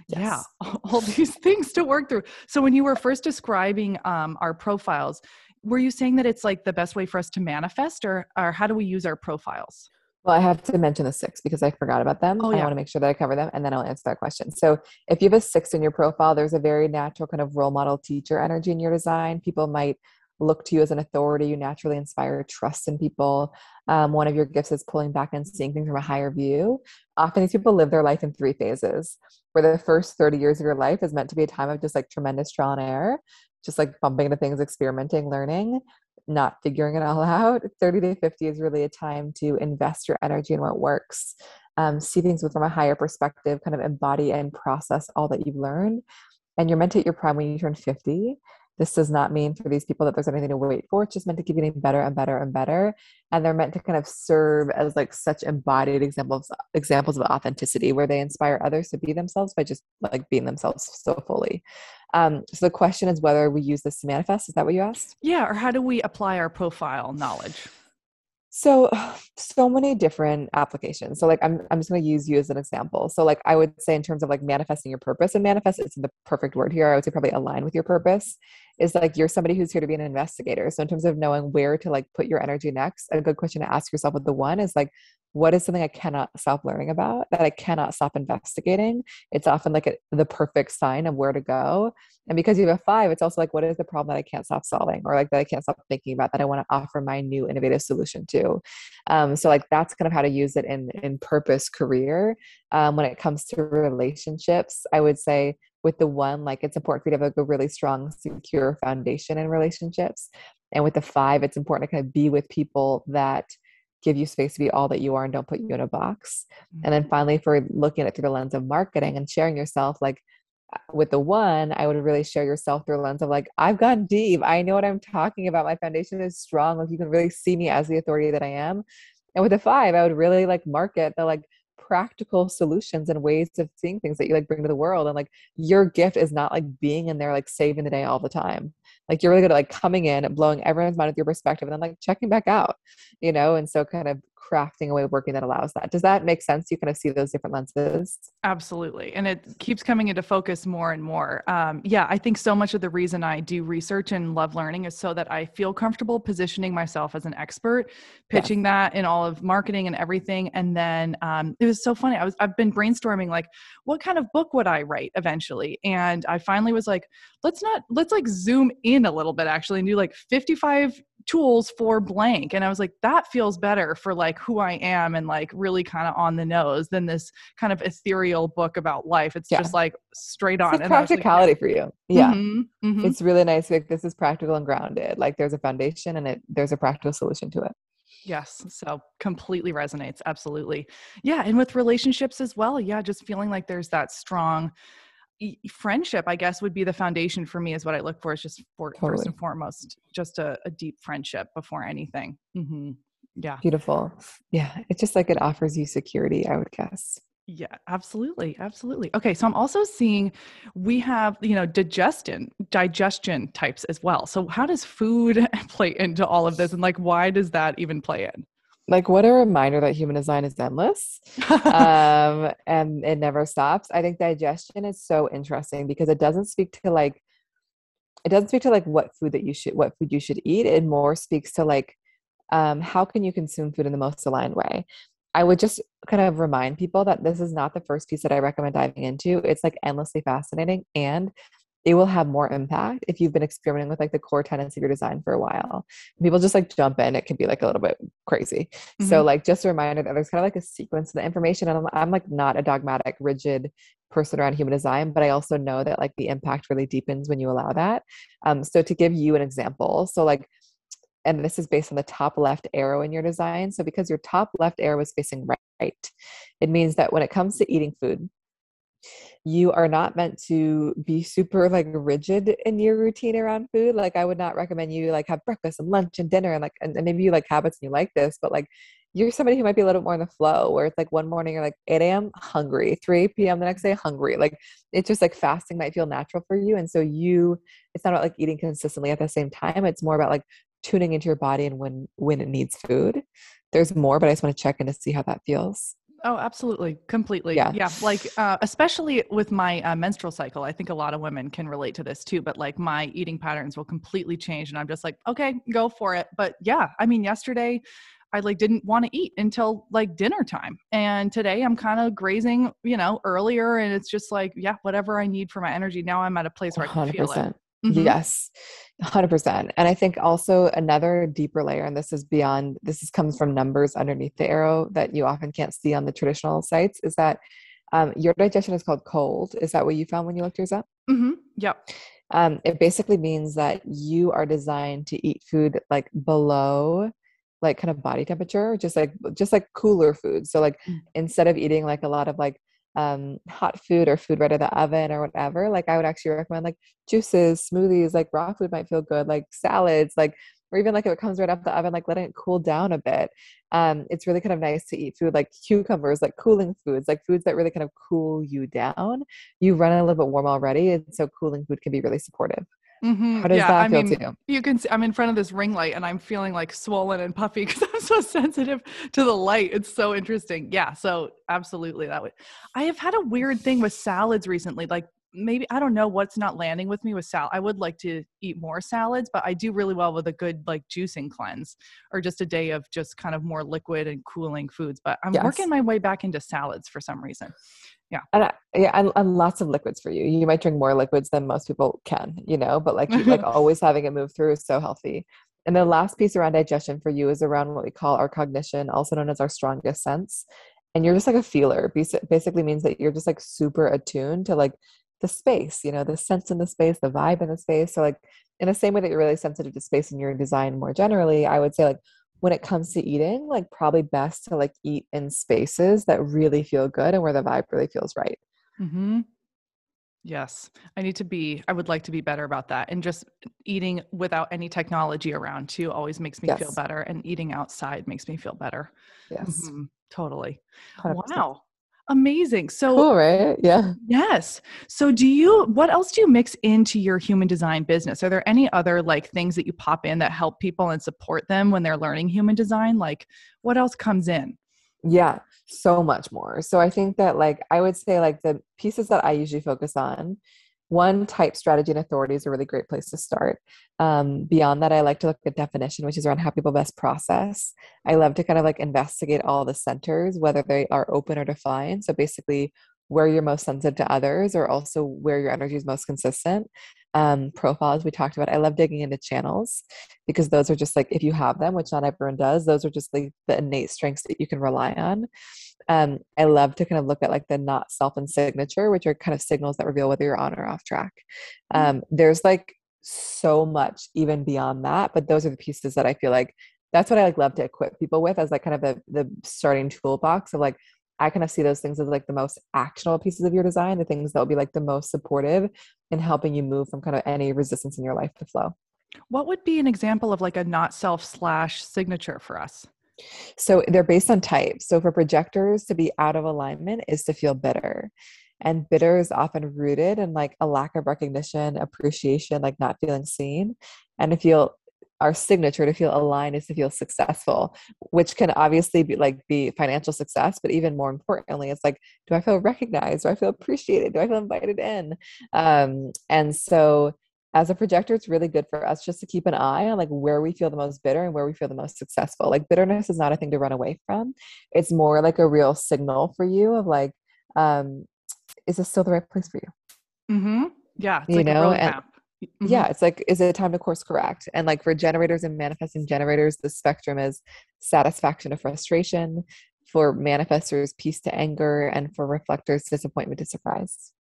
yes. yeah all these things to work through so when you were first describing um, our profiles were you saying that it's like the best way for us to manifest or or how do we use our profiles well, I have to mention the six because I forgot about them. Oh, yeah. I want to make sure that I cover them and then I'll answer that question. So, if you have a six in your profile, there's a very natural kind of role model teacher energy in your design. People might look to you as an authority. You naturally inspire trust in people. Um, one of your gifts is pulling back and seeing things from a higher view. Often these people live their life in three phases, where the first 30 years of your life is meant to be a time of just like tremendous trial and error, just like bumping into things, experimenting, learning, not figuring it all out. 30 to 50 is really a time to invest your energy in what works. Um, see things from a higher perspective, kind of embody and process all that you've learned. And you're meant to hit your prime when you turn 50 this does not mean for these people that there's anything to wait for. It's just meant to keep getting better and better and better. And they're meant to kind of serve as like such embodied examples examples of authenticity where they inspire others to be themselves by just like being themselves so fully. Um, so the question is whether we use this to manifest. Is that what you asked? Yeah, or how do we apply our profile knowledge? So, so many different applications. So, like, I'm, I'm just going to use you as an example. So, like, I would say, in terms of like manifesting your purpose, and manifest is the perfect word here. I would say probably align with your purpose is like you're somebody who's here to be an investigator. So, in terms of knowing where to like put your energy next, a good question to ask yourself with the one is like, what is something I cannot stop learning about that I cannot stop investigating? It's often like a, the perfect sign of where to go. And because you have a five, it's also like, what is the problem that I can't stop solving or like that I can't stop thinking about that I want to offer my new innovative solution to? Um, so like that's kind of how to use it in in purpose career. Um, when it comes to relationships, I would say with the one, like it's important for you to have like a really strong, secure foundation in relationships. And with the five, it's important to kind of be with people that give you space to be all that you are and don't put you in a box. Mm-hmm. And then finally, for looking at it through the lens of marketing and sharing yourself, like uh, with the one, I would really share yourself through a lens of like, I've gone deep. I know what I'm talking about. My foundation is strong. Like you can really see me as the authority that I am. And with the five, I would really like market the like practical solutions and ways of seeing things that you like bring to the world. And like your gift is not like being in there like saving the day all the time. Like you're really good at like coming in, and blowing everyone's mind with your perspective, and then like checking back out, you know. And so kind of crafting a way of working that allows that. Does that make sense? You kind of see those different lenses. Absolutely. And it keeps coming into focus more and more. Um, yeah, I think so much of the reason I do research and love learning is so that I feel comfortable positioning myself as an expert, pitching yes. that in all of marketing and everything. And then um, it was so funny. I was, I've been brainstorming like, what kind of book would I write eventually? And I finally was like, let's not, let's like zoom in a little bit actually and do like 55 tools for blank. And I was like, that feels better for like, who I am and like really kind of on the nose than this kind of ethereal book about life. It's yeah. just like straight on. Practicality like, for you. Yeah. Mm-hmm, mm-hmm. It's really nice. Like this is practical and grounded. Like there's a foundation and it there's a practical solution to it. Yes. So completely resonates. Absolutely. Yeah. And with relationships as well. Yeah. Just feeling like there's that strong friendship, I guess, would be the foundation for me, is what I look for, is just for, totally. first and foremost, just a, a deep friendship before anything. Mm-hmm. Yeah. Beautiful. Yeah. It's just like it offers you security, I would guess. Yeah, absolutely. Absolutely. Okay. So I'm also seeing we have, you know, digestion, digestion types as well. So how does food play into all of this? And like, why does that even play in? Like, what a reminder that human design is endless um, and it never stops. I think digestion is so interesting because it doesn't speak to like, it doesn't speak to like what food that you should, what food you should eat. It more speaks to like, um, how can you consume food in the most aligned way? I would just kind of remind people that this is not the first piece that I recommend diving into. It's like endlessly fascinating and it will have more impact if you've been experimenting with like the core tenets of your design for a while. People just like jump in, it can be like a little bit crazy. Mm-hmm. So, like, just a reminder that there's kind of like a sequence of the information. And I'm, I'm like not a dogmatic, rigid person around human design, but I also know that like the impact really deepens when you allow that. Um, so, to give you an example, so like and this is based on the top left arrow in your design. So because your top left arrow is facing right, it means that when it comes to eating food, you are not meant to be super like rigid in your routine around food. Like I would not recommend you like have breakfast and lunch and dinner and like and, and maybe you like habits and you like this, but like you're somebody who might be a little more in the flow where it's like one morning you're like 8 a.m. hungry, 3 p.m. the next day hungry. Like it's just like fasting might feel natural for you. And so you, it's not about like eating consistently at the same time. It's more about like tuning into your body and when when it needs food there's more but i just want to check in to see how that feels oh absolutely completely yeah yeah like uh, especially with my uh, menstrual cycle i think a lot of women can relate to this too but like my eating patterns will completely change and i'm just like okay go for it but yeah i mean yesterday I like didn't want to eat until like dinner time. And today I'm kind of grazing, you know, earlier and it's just like, yeah, whatever I need for my energy. Now I'm at a place where I can 100%. feel it. Mm-hmm. Yes, 100%. And I think also another deeper layer, and this is beyond, this is, comes from numbers underneath the arrow that you often can't see on the traditional sites, is that um, your digestion is called cold. Is that what you found when you looked yours up? Mm-hmm. Yep. Um, it basically means that you are designed to eat food like below like kind of body temperature just like just like cooler food so like mm. instead of eating like a lot of like um, hot food or food right out of the oven or whatever, like I would actually recommend like juices, smoothies, like raw food might feel good, like salads, like or even like if it comes right off the oven, like letting it cool down a bit. Um, it's really kind of nice to eat food like cucumbers, like cooling foods, like foods that really kind of cool you down. You run a little bit warm already, and so cooling food can be really supportive. Mm-hmm. How does yeah, that I feel mean, to you? You can see I'm in front of this ring light and I'm feeling like swollen and puffy because I'm so sensitive to the light. It's so interesting. Yeah. So absolutely that would I have had a weird thing with salads recently. Like maybe I don't know what's not landing with me with salad. I would like to eat more salads, but I do really well with a good like juicing cleanse or just a day of just kind of more liquid and cooling foods. But I'm yes. working my way back into salads for some reason yeah and I, yeah and, and, lots of liquids for you you might drink more liquids than most people can you know but like like always having it move through is so healthy and the last piece around digestion for you is around what we call our cognition also known as our strongest sense and you're just like a feeler basically means that you're just like super attuned to like the space you know the sense in the space the vibe in the space so like in the same way that you're really sensitive to space in your design more generally i would say like when it comes to eating, like probably best to like eat in spaces that really feel good and where the vibe really feels right. Mm-hmm. Yes, I need to be, I would like to be better about that. And just eating without any technology around too always makes me yes. feel better. And eating outside makes me feel better. Yes. Mm-hmm. Totally. 100%. Wow. Amazing. So cool, right? Yeah. Yes. So do you what else do you mix into your human design business? Are there any other like things that you pop in that help people and support them when they're learning human design? Like what else comes in? Yeah, so much more. So I think that like I would say like the pieces that I usually focus on one type strategy and authority is a really great place to start. Um, beyond that i like to look at definition which is around how people best process. I love to kind of like investigate all the centers whether they are open or defined. So basically where you're most sensitive to others or also where your energy is most consistent um, profiles we talked about. I love digging into channels because those are just like, if you have them, which not everyone does, those are just like the innate strengths that you can rely on. Um, I love to kind of look at like the not self and signature, which are kind of signals that reveal whether you're on or off track. Mm. Um, there's like so much even beyond that, but those are the pieces that I feel like that's what I like love to equip people with as like kind of the the starting toolbox of like I kind of see those things as like the most actionable pieces of your design, the things that will be like the most supportive in helping you move from kind of any resistance in your life to flow. What would be an example of like a not self slash signature for us? So they're based on type. So for projectors to be out of alignment is to feel bitter. And bitter is often rooted in like a lack of recognition, appreciation, like not feeling seen. And to feel our signature to feel aligned is to feel successful which can obviously be like be financial success but even more importantly it's like do i feel recognized? Do i feel appreciated? Do i feel invited in? Um, and so as a projector it's really good for us just to keep an eye on like where we feel the most bitter and where we feel the most successful. Like bitterness is not a thing to run away from. It's more like a real signal for you of like um is this still the right place for you? Mm-hmm. Yeah you like know and Mm-hmm. Yeah, it's like, is it time to course correct? And like for generators and manifesting generators, the spectrum is satisfaction to frustration, for manifestors, peace to anger, and for reflectors, disappointment to surprise.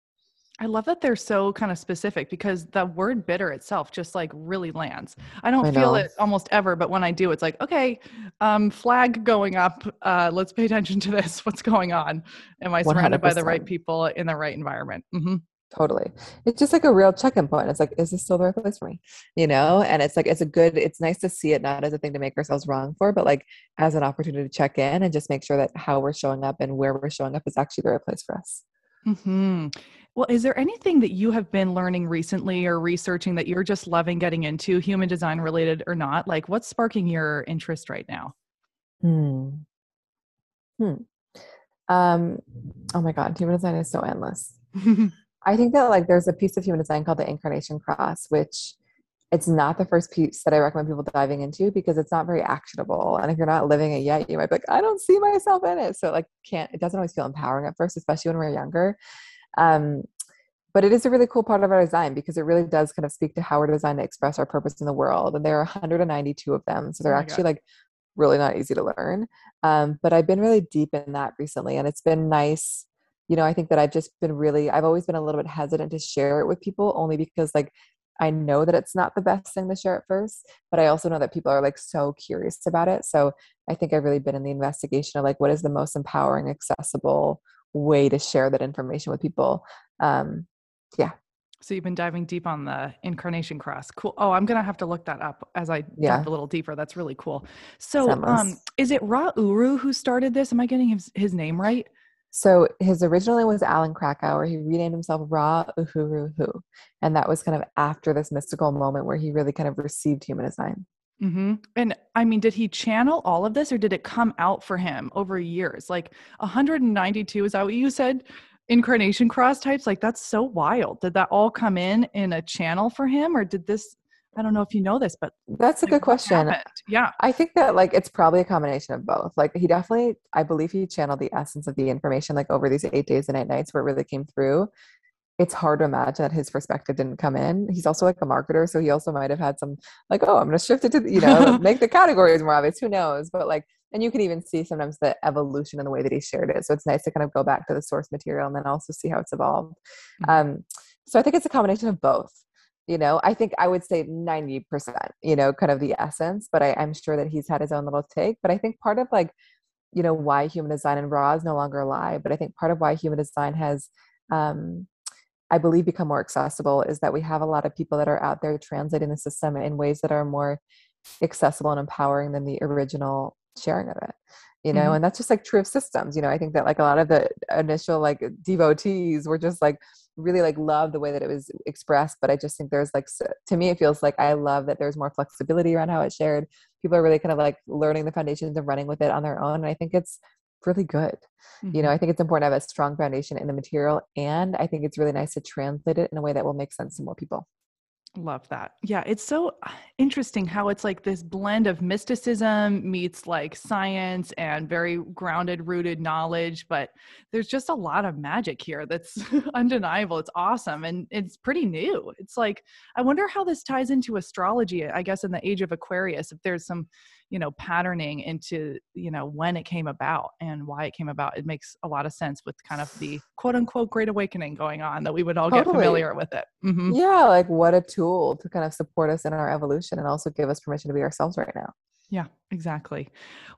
I love that they're so kind of specific because the word bitter itself just like really lands. I don't I feel it almost ever, but when I do, it's like, okay, um, flag going up. Uh, let's pay attention to this. What's going on? Am I surrounded 100%. by the right people in the right environment? Mm-hmm. Totally. It's just like a real check-in point. It's like, is this still the right place for me? You know? And it's like it's a good, it's nice to see it not as a thing to make ourselves wrong for, but like as an opportunity to check in and just make sure that how we're showing up and where we're showing up is actually the right place for us. Hmm. Well, is there anything that you have been learning recently or researching that you're just loving getting into, human design related or not? Like, what's sparking your interest right now? Hmm. Hmm. Um. Oh my God, human design is so endless. I think that like there's a piece of human design called the incarnation cross, which it's not the first piece that I recommend people diving into because it's not very actionable. And if you're not living it yet, you might be like, I don't see myself in it. So it like can't it doesn't always feel empowering at first, especially when we're younger. Um, but it is a really cool part of our design because it really does kind of speak to how we're designed to express our purpose in the world. And there are 192 of them. So they're oh actually God. like really not easy to learn. Um, but I've been really deep in that recently. And it's been nice you know, I think that I've just been really, I've always been a little bit hesitant to share it with people only because, like, I know that it's not the best thing to share at first, but I also know that people are like so curious about it. So I think I've really been in the investigation of like, what is the most empowering, accessible way to share that information with people? Um, yeah. So you've been diving deep on the incarnation cross. Cool. Oh, I'm gonna have to look that up as I yeah. dive a little deeper. That's really cool. So, um, is it Ra Uru who started this? Am I getting his, his name right? So his original name was Alan Krakower. He renamed himself Ra Uru Hu. And that was kind of after this mystical moment where he really kind of received human design. Mm-hmm. And I mean, did he channel all of this or did it come out for him over years? Like 192, is that what you said? Incarnation cross types? Like that's so wild. Did that all come in in a channel for him or did this I don't know if you know this, but that's a good question. Yeah. I think that like it's probably a combination of both. Like he definitely, I believe he channeled the essence of the information like over these eight days and eight nights where it really came through. It's hard to imagine that his perspective didn't come in. He's also like a marketer, so he also might have had some like, oh, I'm going to shift it to you know make the categories more obvious. Who knows? But like, and you can even see sometimes the evolution in the way that he shared it. So it's nice to kind of go back to the source material and then also see how it's evolved. Mm-hmm. Um, so I think it's a combination of both you know i think i would say 90% you know kind of the essence but I, i'm sure that he's had his own little take but i think part of like you know why human design and Ra is no longer alive but i think part of why human design has um, i believe become more accessible is that we have a lot of people that are out there translating the system in ways that are more accessible and empowering than the original sharing of it you know mm-hmm. and that's just like true of systems you know i think that like a lot of the initial like devotees were just like really like love the way that it was expressed but i just think there's like to me it feels like i love that there's more flexibility around how it's shared people are really kind of like learning the foundations and running with it on their own and i think it's really good mm-hmm. you know mm-hmm. i think it's important to have a strong foundation in the material and i think it's really nice to translate it in a way that will make sense to more people Love that. Yeah, it's so interesting how it's like this blend of mysticism meets like science and very grounded, rooted knowledge. But there's just a lot of magic here that's undeniable. It's awesome and it's pretty new. It's like, I wonder how this ties into astrology, I guess, in the age of Aquarius, if there's some you know patterning into you know when it came about and why it came about it makes a lot of sense with kind of the quote unquote great awakening going on that we would all totally. get familiar with it. Mm-hmm. yeah like what a tool to kind of support us in our evolution and also give us permission to be ourselves right now. Yeah exactly.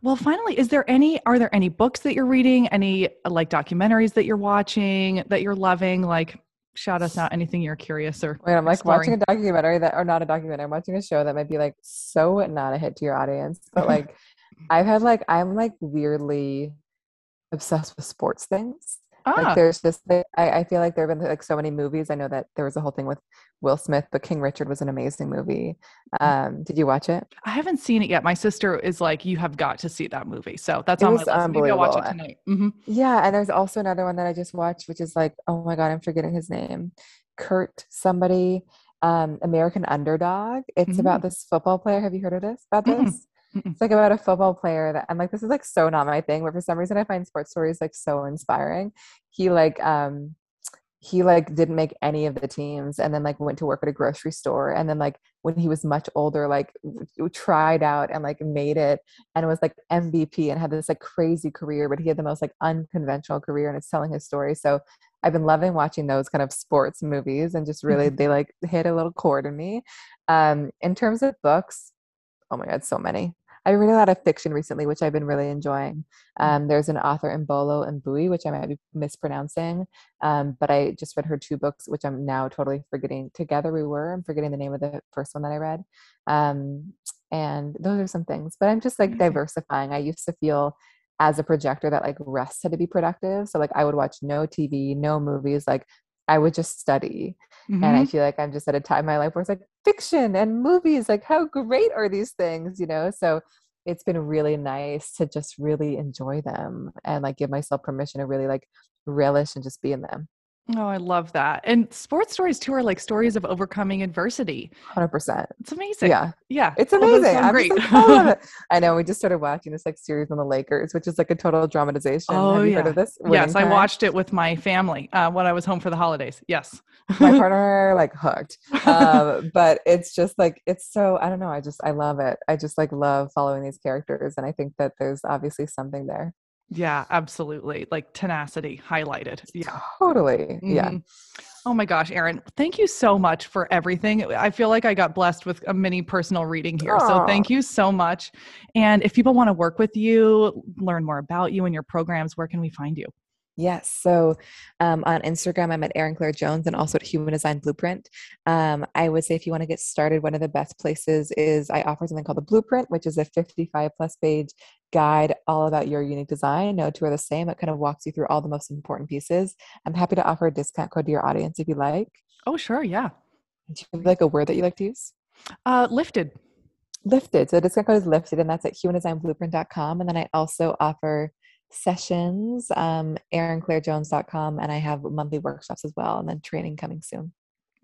Well finally is there any are there any books that you're reading? Any like documentaries that you're watching that you're loving? Like shout us out anything you're curious or Wait, I'm like exploring. watching a documentary that or not a documentary. I'm watching a show that might be like so not a hit to your audience, but like I've had like I'm like weirdly obsessed with sports things. Ah. Like there's just I, I feel like there have been like so many movies. I know that there was a whole thing with Will Smith, but King Richard was an amazing movie. Mm. Um, did you watch it? I haven't seen it yet. My sister is like, you have got to see that movie. So that's it on my list. Maybe I'll watch it tonight. Mm-hmm. Yeah, and there's also another one that I just watched, which is like, oh my god, I'm forgetting his name. Kurt somebody, um, American Underdog. It's mm-hmm. about this football player. Have you heard of this? About mm-hmm. this? It's like about a football player that I'm like, this is like so not my thing, but for some reason I find sports stories like so inspiring. He like um he like didn't make any of the teams and then like went to work at a grocery store and then like when he was much older like tried out and like made it and was like MVP and had this like crazy career but he had the most like unconventional career and it's telling his story. So I've been loving watching those kind of sports movies and just really they like hit a little chord in me. Um in terms of books oh my god so many I read a lot of fiction recently, which I've been really enjoying. Mm. Um, there's an author Imbolo Mbue, which I might be mispronouncing, um, but I just read her two books, which I'm now totally forgetting. Together We Were, I'm forgetting the name of the first one that I read. Um, and those are some things, but I'm just like diversifying. I used to feel as a projector that like rest had to be productive. So like I would watch no TV, no movies, like I would just study. Mm-hmm. And I mm-hmm. feel like I'm just at a time in my life where it's like fiction and movies, like how great are these things, you know? So it's been really nice to just really enjoy them and like give myself permission to really like relish and just be in them. Oh, I love that. And sports stories too are like stories of overcoming adversity. 100%. It's amazing. Yeah. Yeah. It's amazing. I'm great. Like, oh, I know. We just started watching this like series on the Lakers, which is like a total dramatization. Oh, Have you yeah. heard of this? Winning yes. Time? I watched it with my family uh, when I was home for the holidays. Yes. my partner like hooked. Um, but it's just like, it's so, I don't know. I just, I love it. I just like love following these characters. And I think that there's obviously something there. Yeah, absolutely. Like tenacity highlighted. Yeah. Totally. Mm-hmm. Yeah. Oh my gosh, Erin, thank you so much for everything. I feel like I got blessed with a mini personal reading here. Aww. So thank you so much. And if people want to work with you, learn more about you and your programs, where can we find you? Yes. So um, on Instagram, I'm at Erin Claire Jones and also at Human Design Blueprint. Um, I would say if you want to get started, one of the best places is I offer something called the Blueprint, which is a 55 plus page guide all about your unique design. No two are the same. It kind of walks you through all the most important pieces. I'm happy to offer a discount code to your audience if you like. Oh, sure. Yeah. Do you have like a word that you like to use? Uh, lifted. Lifted. So the discount code is lifted, and that's at humandesignblueprint.com. And then I also offer sessions, um, erinclairejones.com, and I have monthly workshops as well, and then training coming soon.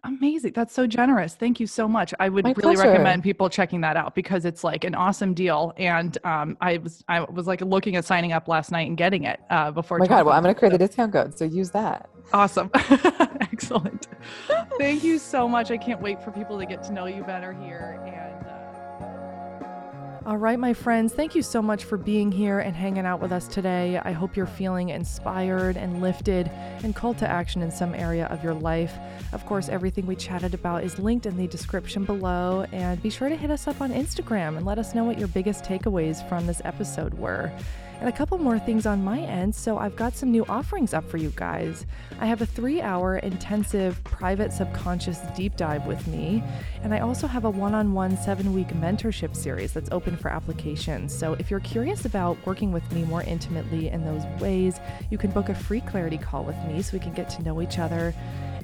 Amazing. That's so generous. Thank you so much. I would My really pleasure. recommend people checking that out because it's like an awesome deal. And um, I was I was like looking at signing up last night and getting it uh, before. Oh my God! Well, I'm going to create a discount code, so use that. Awesome. Excellent. Thank you so much. I can't wait for people to get to know you better here. And all right, my friends, thank you so much for being here and hanging out with us today. I hope you're feeling inspired and lifted and called to action in some area of your life. Of course, everything we chatted about is linked in the description below, and be sure to hit us up on Instagram and let us know what your biggest takeaways from this episode were. And a couple more things on my end. So, I've got some new offerings up for you guys. I have a three hour intensive private subconscious deep dive with me. And I also have a one on one seven week mentorship series that's open for applications. So, if you're curious about working with me more intimately in those ways, you can book a free clarity call with me so we can get to know each other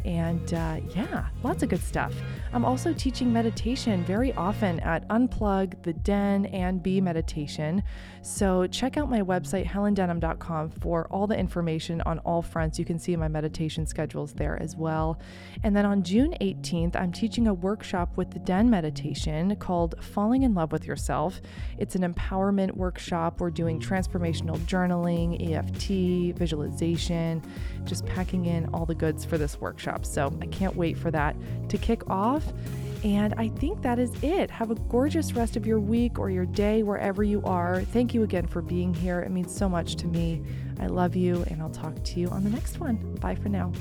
And uh, yeah, lots of good stuff. I'm also teaching meditation very often at Unplug, The Den, and Be Meditation. So check out my website, helendenham.com, for all the information on all fronts. You can see my meditation schedules there as well. And then on June 18th, I'm teaching a workshop with The Den Meditation called Falling in Love with Yourself. It's an empowerment workshop. We're doing transformational journaling, EFT, visualization, just packing in all the goods for this workshop. So I can't wait for that to kick off. And I think that is it. Have a gorgeous rest of your week or your day wherever you are. Thank you again for being here. It means so much to me. I love you, and I'll talk to you on the next one. Bye for now.